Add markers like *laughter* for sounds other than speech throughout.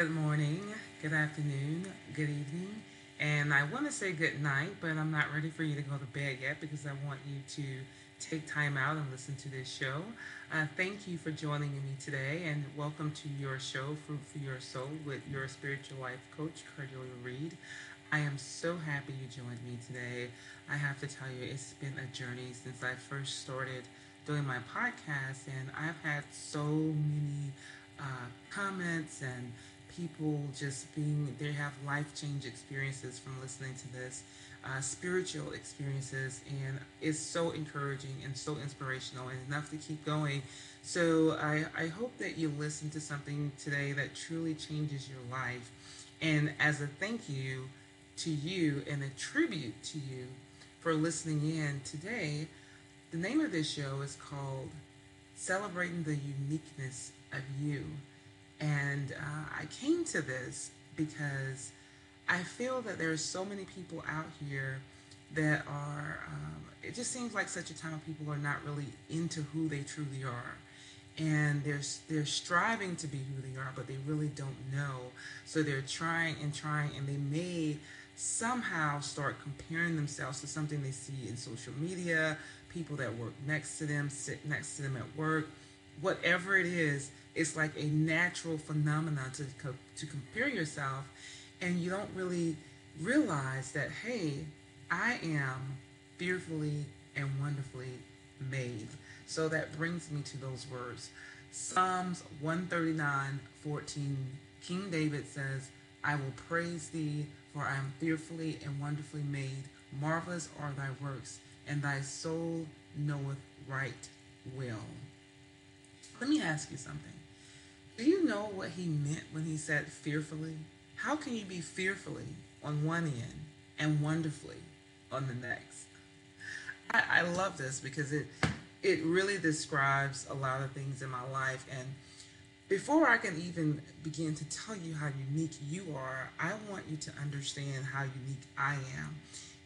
Good morning, good afternoon, good evening, and I want to say good night, but I'm not ready for you to go to bed yet because I want you to take time out and listen to this show. Uh, thank you for joining me today, and welcome to your show, Fruit for Your Soul, with your spiritual life coach, Cardelia Reed. I am so happy you joined me today. I have to tell you, it's been a journey since I first started doing my podcast, and I've had so many uh, comments and people just being, they have life change experiences from listening to this, uh, spiritual experiences, and it's so encouraging and so inspirational and enough to keep going. So I, I hope that you listen to something today that truly changes your life. And as a thank you to you and a tribute to you for listening in today, the name of this show is called Celebrating the Uniqueness of You. And uh, I came to this because I feel that there are so many people out here that are, um, it just seems like such a time of people are not really into who they truly are. And they're, they're striving to be who they are, but they really don't know. So they're trying and trying, and they may somehow start comparing themselves to something they see in social media, people that work next to them, sit next to them at work, whatever it is, it's like a natural phenomenon to, co- to compare yourself and you don't really realize that, hey, I am fearfully and wonderfully made. So that brings me to those words. Psalms 139 14, King David says, I will praise thee, for I am fearfully and wonderfully made. Marvelous are thy works, and thy soul knoweth right well. Let me ask you something. Do you know what he meant when he said fearfully? How can you be fearfully on one end and wonderfully on the next? I, I love this because it it really describes a lot of things in my life and before I can even begin to tell you how unique you are, I want you to understand how unique I am.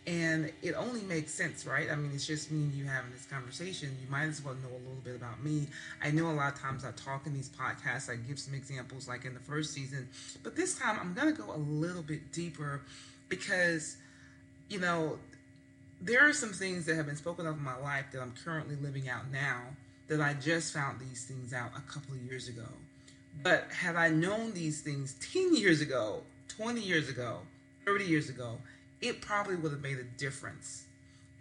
And it only makes sense, right? I mean, it's just me and you having this conversation. You might as well know a little bit about me. I know a lot of times I talk in these podcasts, I give some examples like in the first season, but this time I'm going to go a little bit deeper because, you know, there are some things that have been spoken of in my life that I'm currently living out now that I just found these things out a couple of years ago. But had I known these things 10 years ago, 20 years ago, 30 years ago, it probably would have made a difference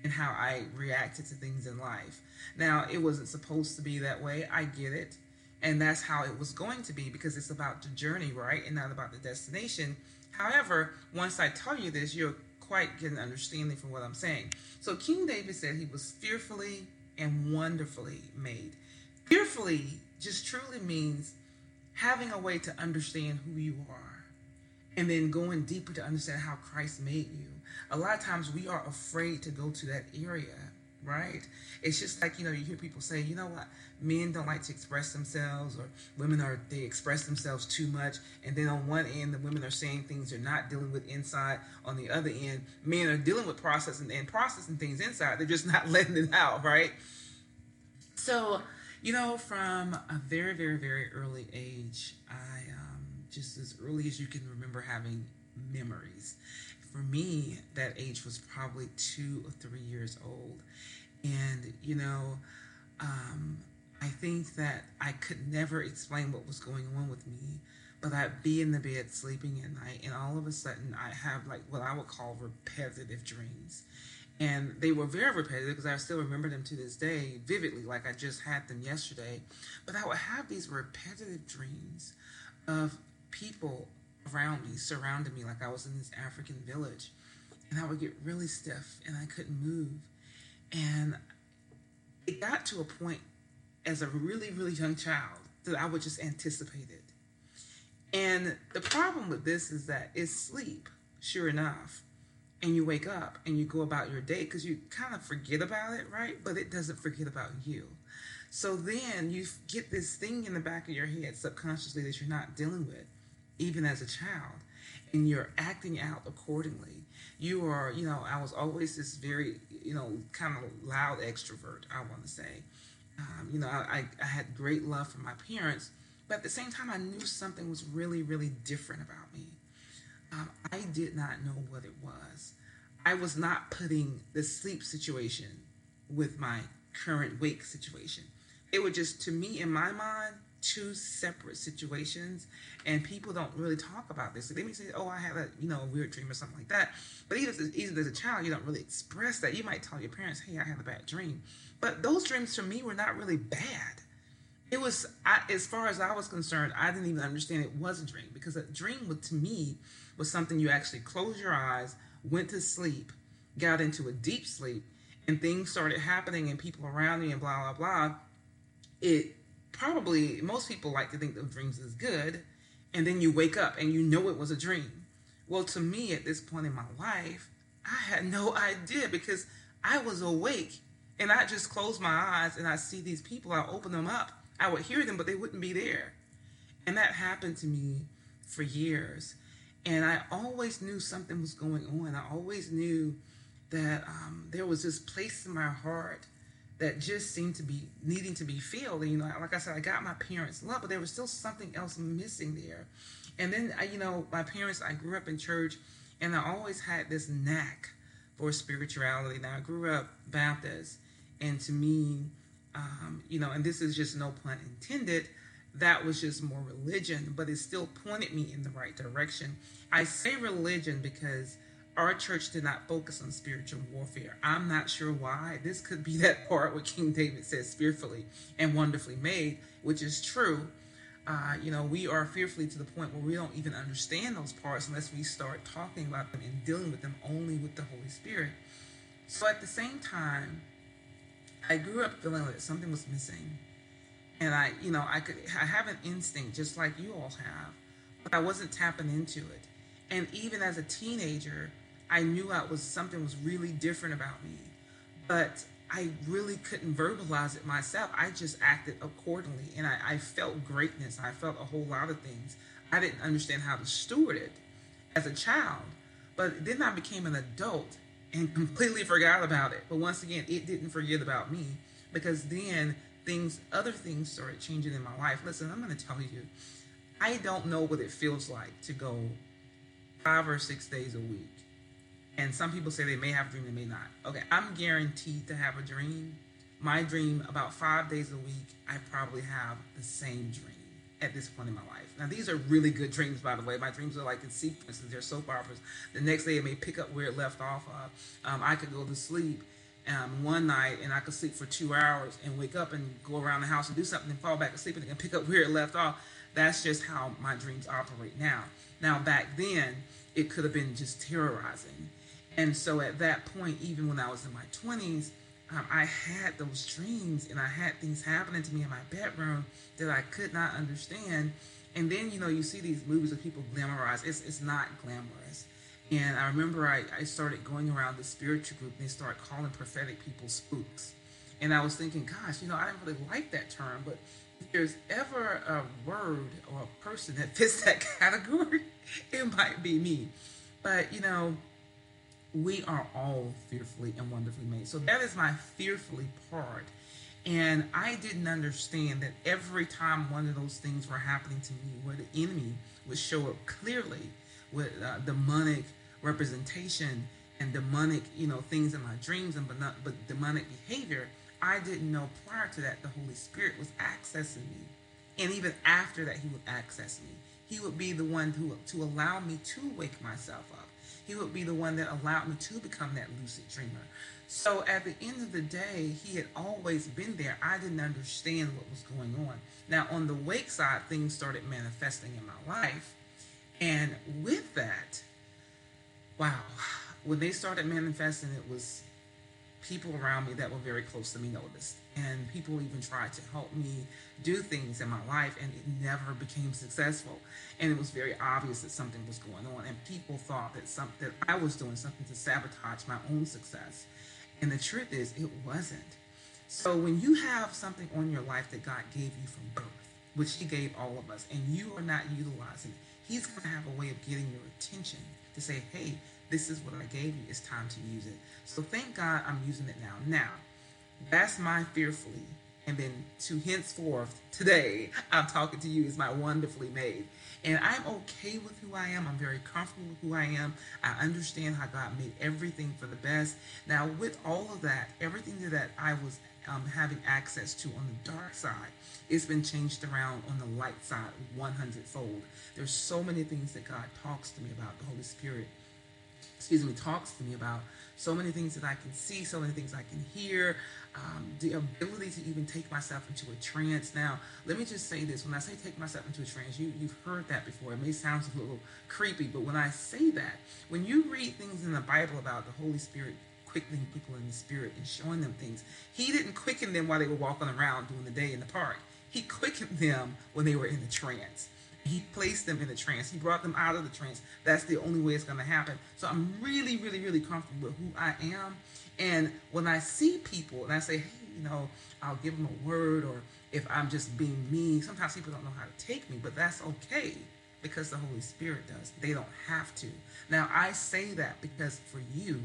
in how I reacted to things in life. Now, it wasn't supposed to be that way. I get it. And that's how it was going to be because it's about the journey, right? And not about the destination. However, once I tell you this, you'll quite get an understanding from what I'm saying. So, King David said he was fearfully and wonderfully made. Fearfully just truly means having a way to understand who you are and then going deeper to understand how Christ made you. A lot of times we are afraid to go to that area, right? It's just like, you know, you hear people say, you know what, men don't like to express themselves or women are, they express themselves too much. And then on one end, the women are saying things they're not dealing with inside. On the other end, men are dealing with processing and processing things inside. They're just *laughs* not letting it out, right? So, you know, from a very, very, very early age, I, um, just as early as you can remember having memories. For me, that age was probably two or three years old. And, you know, um, I think that I could never explain what was going on with me, but I'd be in the bed sleeping at night, and all of a sudden I have like what I would call repetitive dreams. And they were very repetitive because I still remember them to this day vividly, like I just had them yesterday. But I would have these repetitive dreams of people around me, surrounded me, like I was in this African village. And I would get really stiff and I couldn't move. And it got to a point as a really, really young child that I would just anticipate it. And the problem with this is that it's sleep, sure enough. And you wake up and you go about your day because you kind of forget about it, right? But it doesn't forget about you. So then you get this thing in the back of your head subconsciously that you're not dealing with even as a child, and you're acting out accordingly. You are, you know, I was always this very, you know, kind of loud extrovert, I want to say. Um, you know, I, I had great love for my parents, But at the same time, I knew something was really, really different about me. Um, I did not know what it was. I was not putting the sleep situation with my current wake situation. It was just, to me, in my mind, two separate situations and people don't really talk about this. So they may say, "Oh, I had a you know a weird dream or something like that," but even as, even as a child, you don't really express that. You might tell your parents, "Hey, I had a bad dream," but those dreams for me were not really bad. It was, I, as far as I was concerned, I didn't even understand it was a dream because a dream, would, to me, was something you actually closed your eyes, went to sleep, got into a deep sleep, and things started happening and people around you and blah blah blah. It probably most people like to think of dreams as good, and then you wake up and you know it was a dream. Well, to me, at this point in my life, I had no *laughs* idea because I was awake and I just closed my eyes and I see these people. I open them up. I would hear them, but they wouldn't be there. And that happened to me for years. And I always knew something was going on. I always knew that um, there was this place in my heart that just seemed to be needing to be filled. And, you know, like I said, I got my parents' love, but there was still something else missing there. And then, I, you know, my parents, I grew up in church, and I always had this knack for spirituality. Now, I grew up Baptist, and to me, um, you know, and this is just no pun intended, that was just more religion, but it still pointed me in the right direction. I say religion because our church did not focus on spiritual warfare. I'm not sure why. This could be that part where King David says, fearfully and wonderfully made, which is true. Uh, you know, we are fearfully to the point where we don't even understand those parts unless we start talking about them and dealing with them only with the Holy Spirit. So at the same time, I grew up feeling that something was missing. And I, you know, I could, I have an instinct just like you all have, but I wasn't tapping into it. And even as a teenager, I knew I was something was really different about me, but I really couldn't verbalize it myself. I just acted accordingly, and I, I felt greatness. I felt a whole lot of things. I didn't understand how to steward it as a child, but then I became an adult and *laughs* completely forgot about it. But once again, it didn't forget about me because then things, other things started changing in my life. Listen, I'm going to tell you, I don't know what it feels like to go five or six days a week and some people say they may have a dream, they may not. Okay, I'm guaranteed to have a dream. My dream, about five days a week, I probably have the same dream at this point in my life. Now, these are really good dreams, by the way. My dreams are like in sequences, they're soap operas. The next day, it may pick up where it left off of. Um, I could go to sleep um, one night and I could sleep for two hours and wake up and go around the house and do something and fall back asleep and pick up where it left off. That's just how my dreams operate now. Now, back then, it could have been just terrorizing. And so at that point, even when I was in my 20s, um, I had those dreams and I had things happening to me in my bedroom that I could not understand. And then, you know, you see these movies of people glamorize. It's, it's not glamorous. And I remember I, I started going around the spiritual group and they start calling prophetic people spooks. And I was thinking, gosh, you know, I didn't really like that term, but if there's ever a word or a person that fits that *laughs* category, it might be me. But, you know, we are all fearfully and wonderfully made. So that is my fearfully part. And I didn't understand that every time one of those things were happening to me, where the enemy would show up clearly with uh, demonic representation and demonic, you know, things in my dreams and but not but demonic behavior, I didn't know prior to that the Holy Spirit was accessing me. And even after that, he would access me. He would be the one who to allow me to wake myself up he would be the one that allowed me to become that lucid dreamer. So at the end of the day, he had always been there. I didn't understand what was going on. Now, on the wake side, things started manifesting in my life. And with that, wow, when they started manifesting, it was people around me that were very close to me noticed. And people even tried to help me do things in my life, and it never became successful. And it was very obvious that something was going on. And people thought that, some, that I was doing something to sabotage my own success. And the truth is, it wasn't. So when you have something on your life that God gave you from birth, which He gave all of us, and you are not utilizing it, He's going to have a way of getting your attention to say, hey, this is what I gave you. It's time to use it. So thank God I'm using it now. Now, that's my fearfully And then to henceforth, today, I'm talking to you as my wonderfully made. And I'm okay with who I am. I'm very comfortable with who I am. I understand how God made everything for the best. Now, with all of that, everything that I was um, having access to on the dark side, it's been changed around on the light side 100 fold. There's so many things that God talks to me about, the Holy Spirit, excuse me, talks to me about so many things that I can see, so many things I can hear, um, the ability to even take myself into a trance. Now, let me just say this. When I say take myself into a trance, you, you've heard that before. It may sound a little creepy, but when I say that, when you read things in the Bible about the Holy Spirit quickening people in the spirit and showing them things, He didn't quicken them while they were walking around during the day in the park. He quickened them when they were in the trance. He placed them in a trance. He brought them out of the trance. That's the only way it's going to happen. So I'm really, really, really comfortable with who I am. And when I see people and I say, hey, you know, I'll give them a word, or if I'm just being me, sometimes people don't know how to take me, but that's okay because the Holy Spirit does. They don't have to. Now, I say that because for you,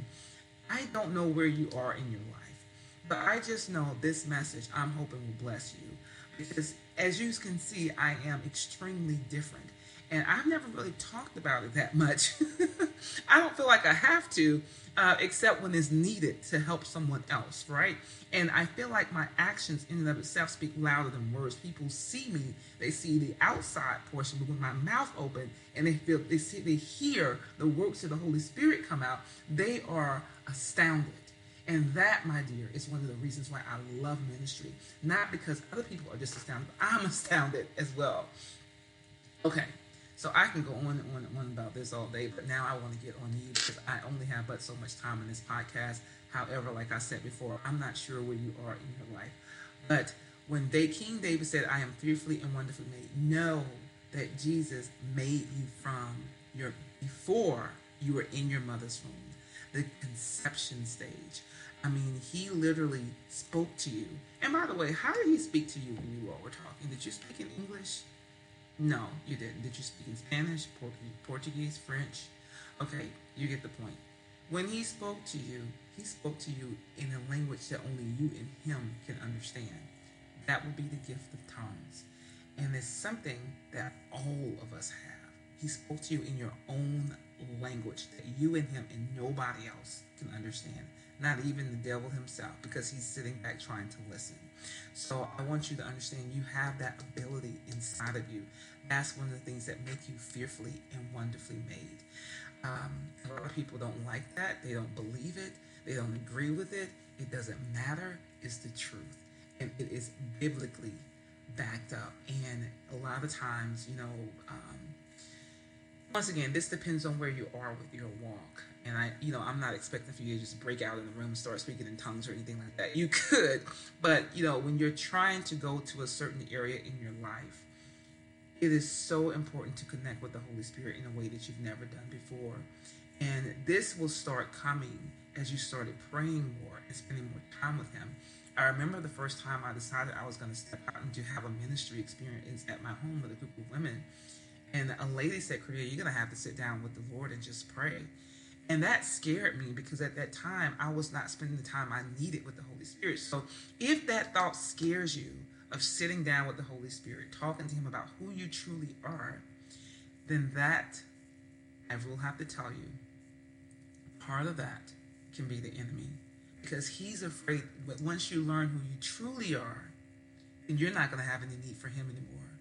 I don't know where you are in your life, but I just know this message I'm hoping will bless you because as you can see, I am extremely different. And I've never really talked about it that much. *laughs* I don't feel like I have to, uh, except when it's needed to help someone else, right? And I feel like my actions in and of itself speak louder than words. People see me, they see the outside portion, but with my mouth open and they feel they see they hear the works of the Holy Spirit come out, they are astounded. And that, my dear, is one of the reasons why I love ministry. Not because other people are just astounded, but I'm *laughs* astounded as well. Okay, so I can go on and on and on about this all day, but now I want to get on you because I only have but so much time in this podcast. However, like I said before, I'm not sure where you are in your life. But when they, King David said, I am fearfully and wonderfully made, know that Jesus made you from your before you were in your mother's womb, the conception stage. I mean, he literally spoke to you. And by the way, how did he speak to you when you all were talking? Did you speak in English? No, you didn't. Did you speak in Spanish, Portuguese, French? Okay, you get the point. When he spoke to you, he spoke to you in a language that only you and him can understand. That will be the gift of tongues. And it's something that all of us have. He spoke to you in your own language that you and him and nobody else can understand not even the devil himself, because he's sitting back trying to listen. So I want you to understand you have that ability inside of you. That's one of the things that make you fearfully and wonderfully made. Um, a lot of people don't like that. They don't believe it. They don't agree with it. It doesn't matter. It's the truth. And it is biblically backed up. And a lot of times, you know, um, once again, this depends on where you are with your walk. And I, you know, I'm not expecting for you to just break out in the room and start speaking in tongues or anything like that. You could, but you know, when you're trying to go to a certain area in your life, it is so important to connect with the Holy Spirit in a way that you've never done before. And this will start coming as you started praying more and spending more time with Him. I remember the first time I decided I was going to step out and to have a ministry experience at my home with a group of women. And a lady said, Korea, you're going to have to sit down with the Lord and just pray. And that scared me because at that time I was not spending the time I needed with the Holy Spirit. So if that thought scares you of sitting down with the Holy Spirit, talking to Him about who you truly are, then that, I will have to tell you, part of that can be the enemy. Because he's afraid But once you learn who you truly are, then you're not going to have any need for Him anymore.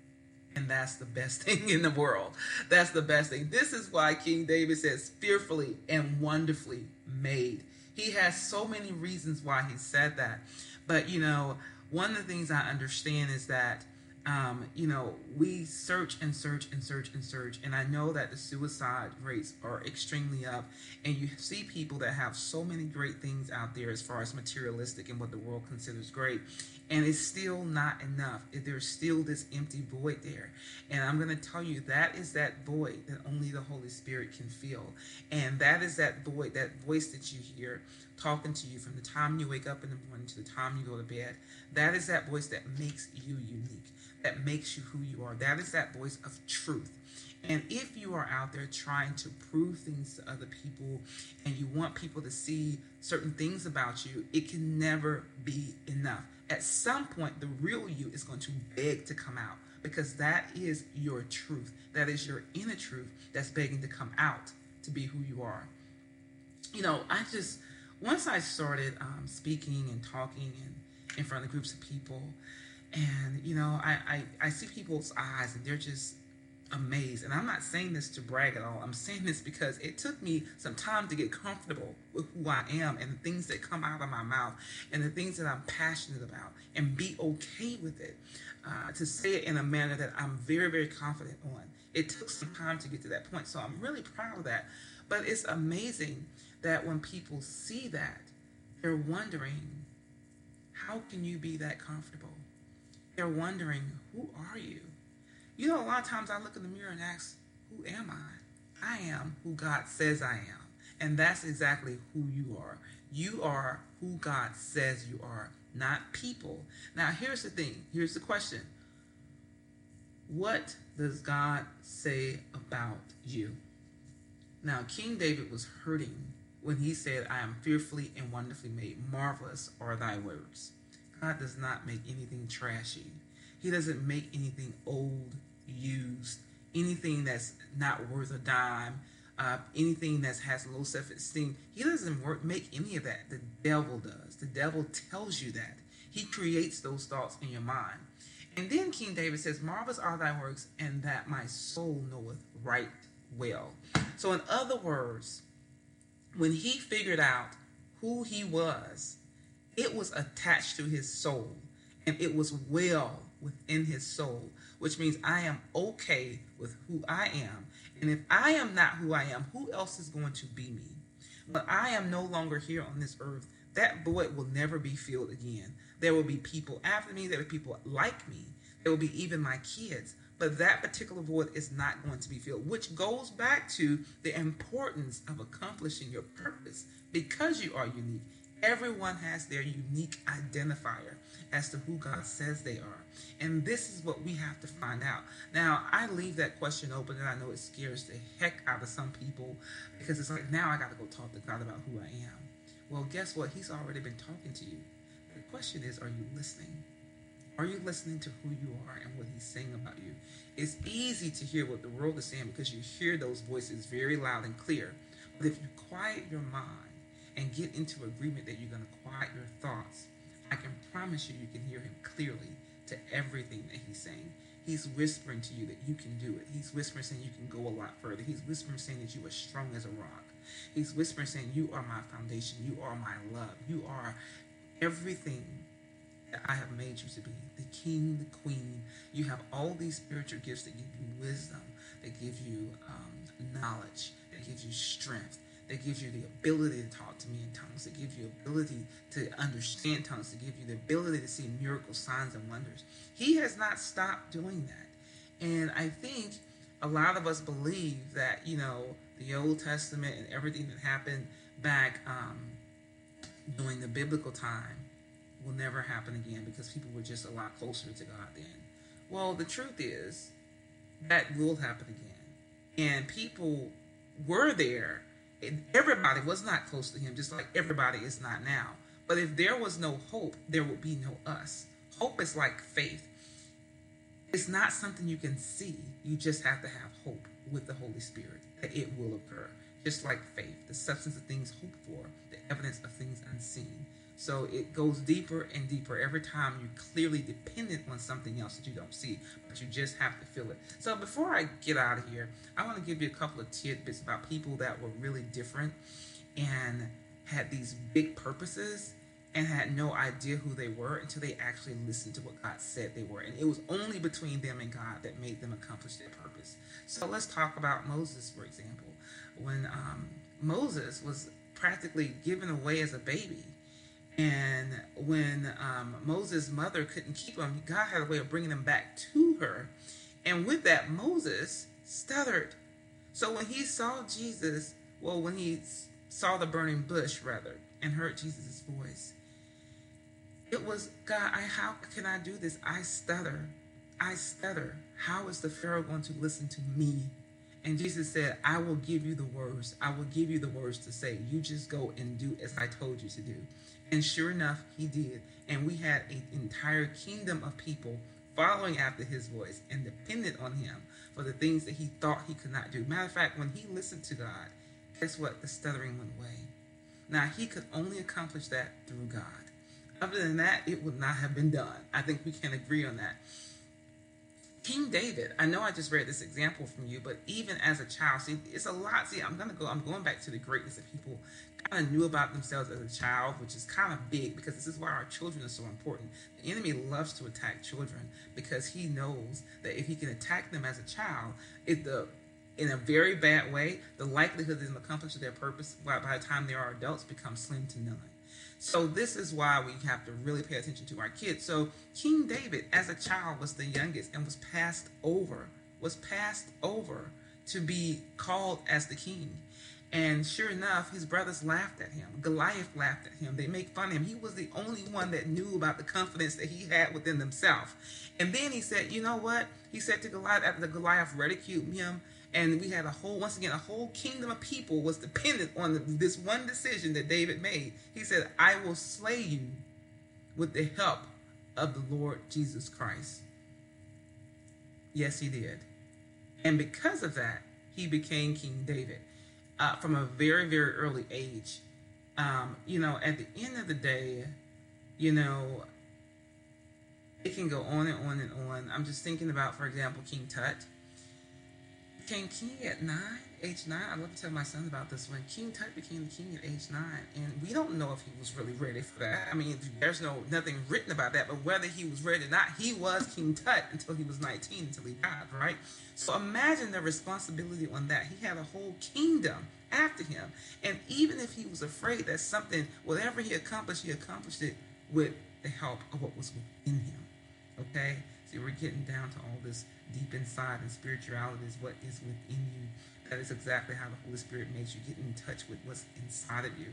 And that's the best *laughs* thing in the world. That's the best thing. This is why King David says, fearfully and wonderfully made. He has so many reasons why he said that. But, you know, one of the things I understand is that um, you know, we search and search and search and search. And I know that the suicide rates are extremely up. And you see people that have so many great things out there as far as materialistic and what the world considers great. And it's still not enough. There's still this empty void there. And I'm going to tell you that is that void that only the Holy Spirit can fill. And that is that void, that voice that you hear talking to you from the time you wake up in the morning to the time you go to bed. That is that voice that makes you unique that makes you who you are. That is that voice of truth. And if you are out there trying to prove things to other people and you want people to see certain things about you, it can never be enough at some point, the real you is going to beg to come out because that is your truth. That is your inner truth that's begging to come out to be who you are. You know, I just, once I started um, speaking and talking and in front of groups of people, and you know, I, I, I see people's eyes and they're just amazed. And I'm not saying this to brag at all. I'm saying this because it took me some time to get comfortable with who I am and the things that come out of my mouth and the things that I'm passionate about and be okay with it. Uh, to say it in a manner that I'm very, very confident on. It took some time to get to that point. So I'm really proud of that. But it's amazing that when people see that, they're wondering, how can you be that comfortable? They're wondering, who are you? You know, a lot of times I look in the mirror and ask, Who am I? I am who God says I am. And that's exactly who you are. You are who God says you are, not people. Now, here's the thing here's the question What does God say about you? Now, King David was hurting when he said, I am fearfully and wonderfully made. Marvelous are thy words. God does not make anything trashy. He doesn't make anything old used, anything that's not worth a dime, uh, anything that has low self esteem. He doesn't work, make any of that. The devil does. The devil tells you that. He creates those thoughts in your mind. And then King David says, Marvelous are thy works, and that my soul knoweth right well. So, in other words, when he figured out who he was, it was attached to his soul and it was well within his soul which means I am okay with who I am. And if I am not who I am, who else is going to be me? But I am no longer here on this earth. That void will never be filled again. There will be people after me, there will be people like me, there will be even my kids. But that particular void is not going to be filled, which goes back to the importance of accomplishing your purpose because you are unique. Everyone has their unique identifier as to who God says they are. And this is what we have to find out. Now, I leave that question open, and I know it scares the heck out of some people because it's like, now I got to go talk to God about who I am. Well, guess what? He's already been talking to you. The question is, are you listening? Are you listening to who you are and what he's saying about you? It's easy to hear what the world is saying because you hear those voices very loud and clear. But if you quiet your mind and get into agreement that you're going to quiet your thoughts, I can promise you, you can hear him clearly to everything that he's saying. He's whispering to you that you can do it. He's whispering saying you can go a lot further. He's whispering saying that you are strong as a rock. He's whispering saying you are my foundation. You are my love. You are everything that I have made you to be. The king, the queen. You have all these spiritual gifts that give you wisdom, that give you um, knowledge, that gives you strength, that gives you the ability to talk to me in tongues, that gives you the ability to understand tongues, to give you the ability to see miracles, signs, and wonders. He has not stopped doing that. And I think a lot of us believe that, you know, the Old Testament and everything that happened back um, during the biblical time will never happen again because people were just a lot closer to God then. Well, the truth is that will happen again. And people were there everybody was not close to him, just like everybody is not now. But if there was no hope, there would be no us. Hope is like faith. It's not something you can see. You just have to have hope with the Holy Spirit that it will occur. Just like faith, the substance of things hoped for, the evidence of things unseen. So it goes deeper and deeper every time you're clearly dependent on something else that you don't see, but you just have to feel it. So before I get out of here, I want to give you a couple of tidbits about people that were really different and had these big purposes and had no idea who they were until they actually listened to what God said they were. And it was only between them and God that made them accomplish their purpose. So let's talk about Moses, for example. When um, Moses was practically given away as a baby, and when um, Moses' mother couldn't keep him, God had a way of bringing him back to her. And with that, Moses stuttered. So when he saw Jesus, well, when he saw the burning bush, rather, and heard Jesus' voice, it was, God, I, how can I do this? I stutter. I stutter. How is the Pharaoh going to listen to me And Jesus said, I will give you the words. I will give you the words to say. You just go and do as I told you to do. And sure enough, he did. And we had an entire kingdom of people following after his voice and dependent on him for the things that he thought he could not do. Matter of fact, when he listened to God, guess what? The stuttering went away. Now, he could only accomplish that through God. Other than that, it would not have been done. I think we can agree on that. King David, I know I just read this example from you, but even as a child, see, it's a lot. See, I'm gonna go, I'm going back to the greatness that people kind of knew about themselves as a child, which is kind of big because this is why our children are so important. The enemy loves to attack children because he knows that if he can attack them as a child, it the in a very bad way, the likelihood of them accomplishing their purpose by, by the time they are adults becomes slim to none. So this is why we have to really pay attention to our kids. So King David, as a child, was the youngest and was passed over, was passed over to be called as the king. And sure enough, his brothers laughed at him. Goliath laughed at him. They make fun of him. He was the only one that knew about the confidence that he had within himself. And then he said, You know what? He said to Goliath, after Goliath ridiculed him, and we had a whole once again a whole kingdom of people was dependent on this one decision that david made. He said i will slay you with the help of the lord jesus christ. Yes he did. And because of that he became king david uh, from a very very early age. Um, you know at the end of the day you know it can go on and on and on. I'm just thinking about for example king tut became king at nine, age nine. I love to tell my sons about this one. King Tut became the king at age nine, and we don't know if he was really ready for that. I mean, there's no nothing written about that, but whether he was ready or not, he was King Tut until he was 19, until he died, right? So imagine the responsibility on that. He had a whole kingdom after him, and even if he was afraid that something, whatever he accomplished, he accomplished it with the help of what was within him. Okay, see, we're getting down to all this deep inside, and spirituality is what is within you. That is exactly how the Holy Spirit makes you get in touch with what's inside of you.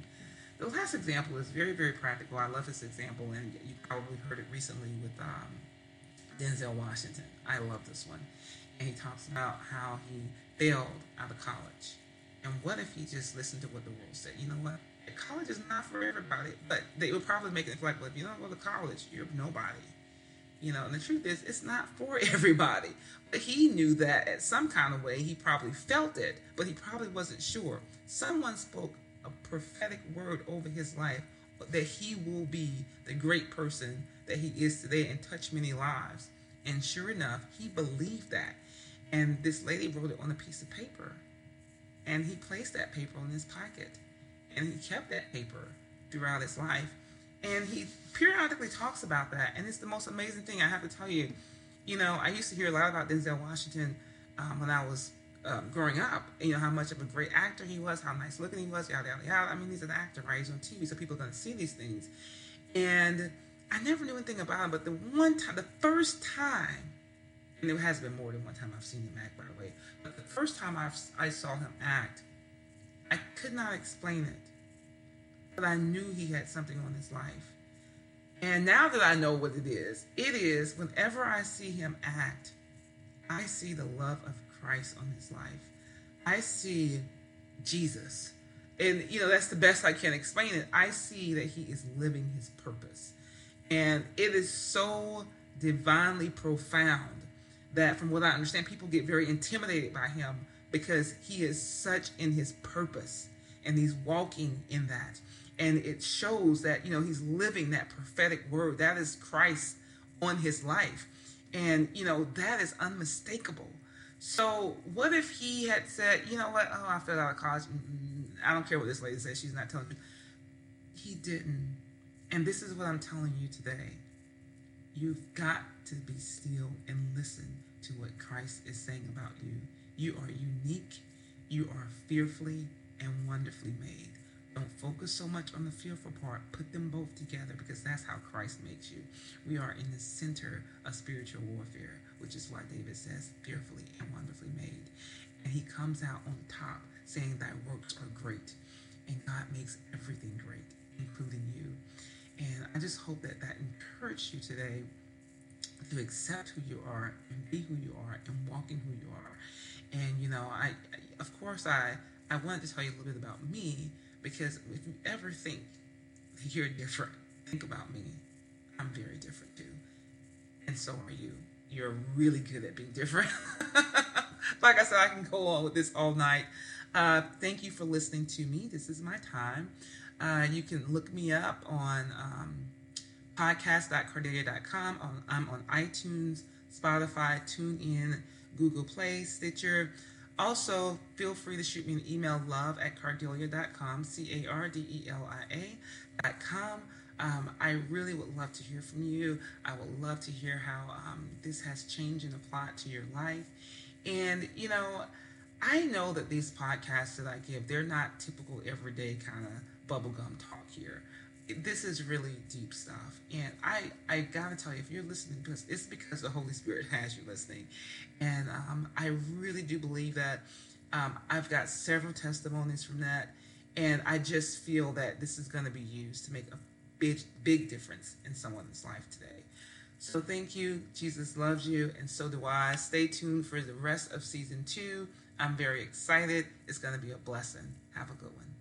The last example is very, very practical. I love this example, and you probably heard it recently with um, Denzel Washington. I love this one. And he talks about how he failed out of college. And what if he just listened to what the world said? You know what? College is not for everybody, but they would probably make it like, well, if you don't go to college, you're nobody. You know, and the truth is, it's not for *laughs* everybody. But he knew that at some kind of way. He probably felt it, but he probably wasn't sure. Someone spoke a prophetic word over his life that he will be the great person that he is today and touch many lives. And sure enough, he believed that. And this lady wrote it on a piece of paper. And he placed that paper in his pocket. And he kept that paper throughout his life. And he periodically talks about that. And it's the most amazing thing I have to tell you. You know, I used to hear a lot about Denzel Washington um, when I was um, growing up. You know, how much of a great actor he was, how nice looking he was, yada, yada, yada. I mean, he's an actor, right? He's on TV, so people are going to see these things. And I never knew anything about him, but the one time, the first time, and there has been more than one time I've seen him act, by the way, but the first time I've, I saw him act, I could not explain it but I knew he had something on his life. And now that I know what it is, it is whenever I see him act, I see the love of Christ on his life. I see Jesus. And, you know, that's the best I can explain it. I see that he is living his purpose. And it is so divinely profound that, from what I understand, people get very intimidated by him because he is such in his purpose and he's walking in that and it shows that you know he's living that prophetic word. That is christ on his life. And you know that is unmistakable. So what if he had said you know what? Oh i fell out of college. I don't care what this lady says. She's not telling me. He didn't. And this is what i'm telling you today. You've got to be still and listen to what christ is saying about you. You are unique. You are fearfully and wonderfully made don't focus so much on the fearful part. Put them both together because that's how Christ makes you. We are in the center of spiritual warfare, which is why David says, fearfully and wonderfully made. And he comes out on top saying, Thy works are great. And God makes everything great, including you. And I just hope that that encouraged you today to accept who you are and be who you are and walk in who you are And you know, I of course I I wanted to tell you a little bit about me because if you ever think you're different, think about me. I'm very different too. And so are you. You're really good at being different. *laughs* like I said, I can go on with this all night. Uh, thank you for listening to me. This is my time. Uh, you can look me up on um, podcast.cardelia.com. I'm on iTunes, Spotify, TuneIn, Google Play, Stitcher. Also, feel free to shoot me an email, love at cardelia.com, C A R D E L I A.com. Um, I really would love to hear from you. I would love to hear how um, this has changed and applied to your life. And, you know, I know that these podcasts that I give, they're not typical everyday kind of bubblegum talk here. This is really deep stuff. And I, I gotta tell you, if you're listening, because it's because the Holy Spirit has you listening. And um, I really do believe that um, I've got several testimonies from that. And I just feel that this is going to be used to make a big, big difference in someone's life today. So thank you. Jesus loves you, and so do I. Stay tuned for the rest of season two. I'm very excited. It's going to be a blessing. Have a good one.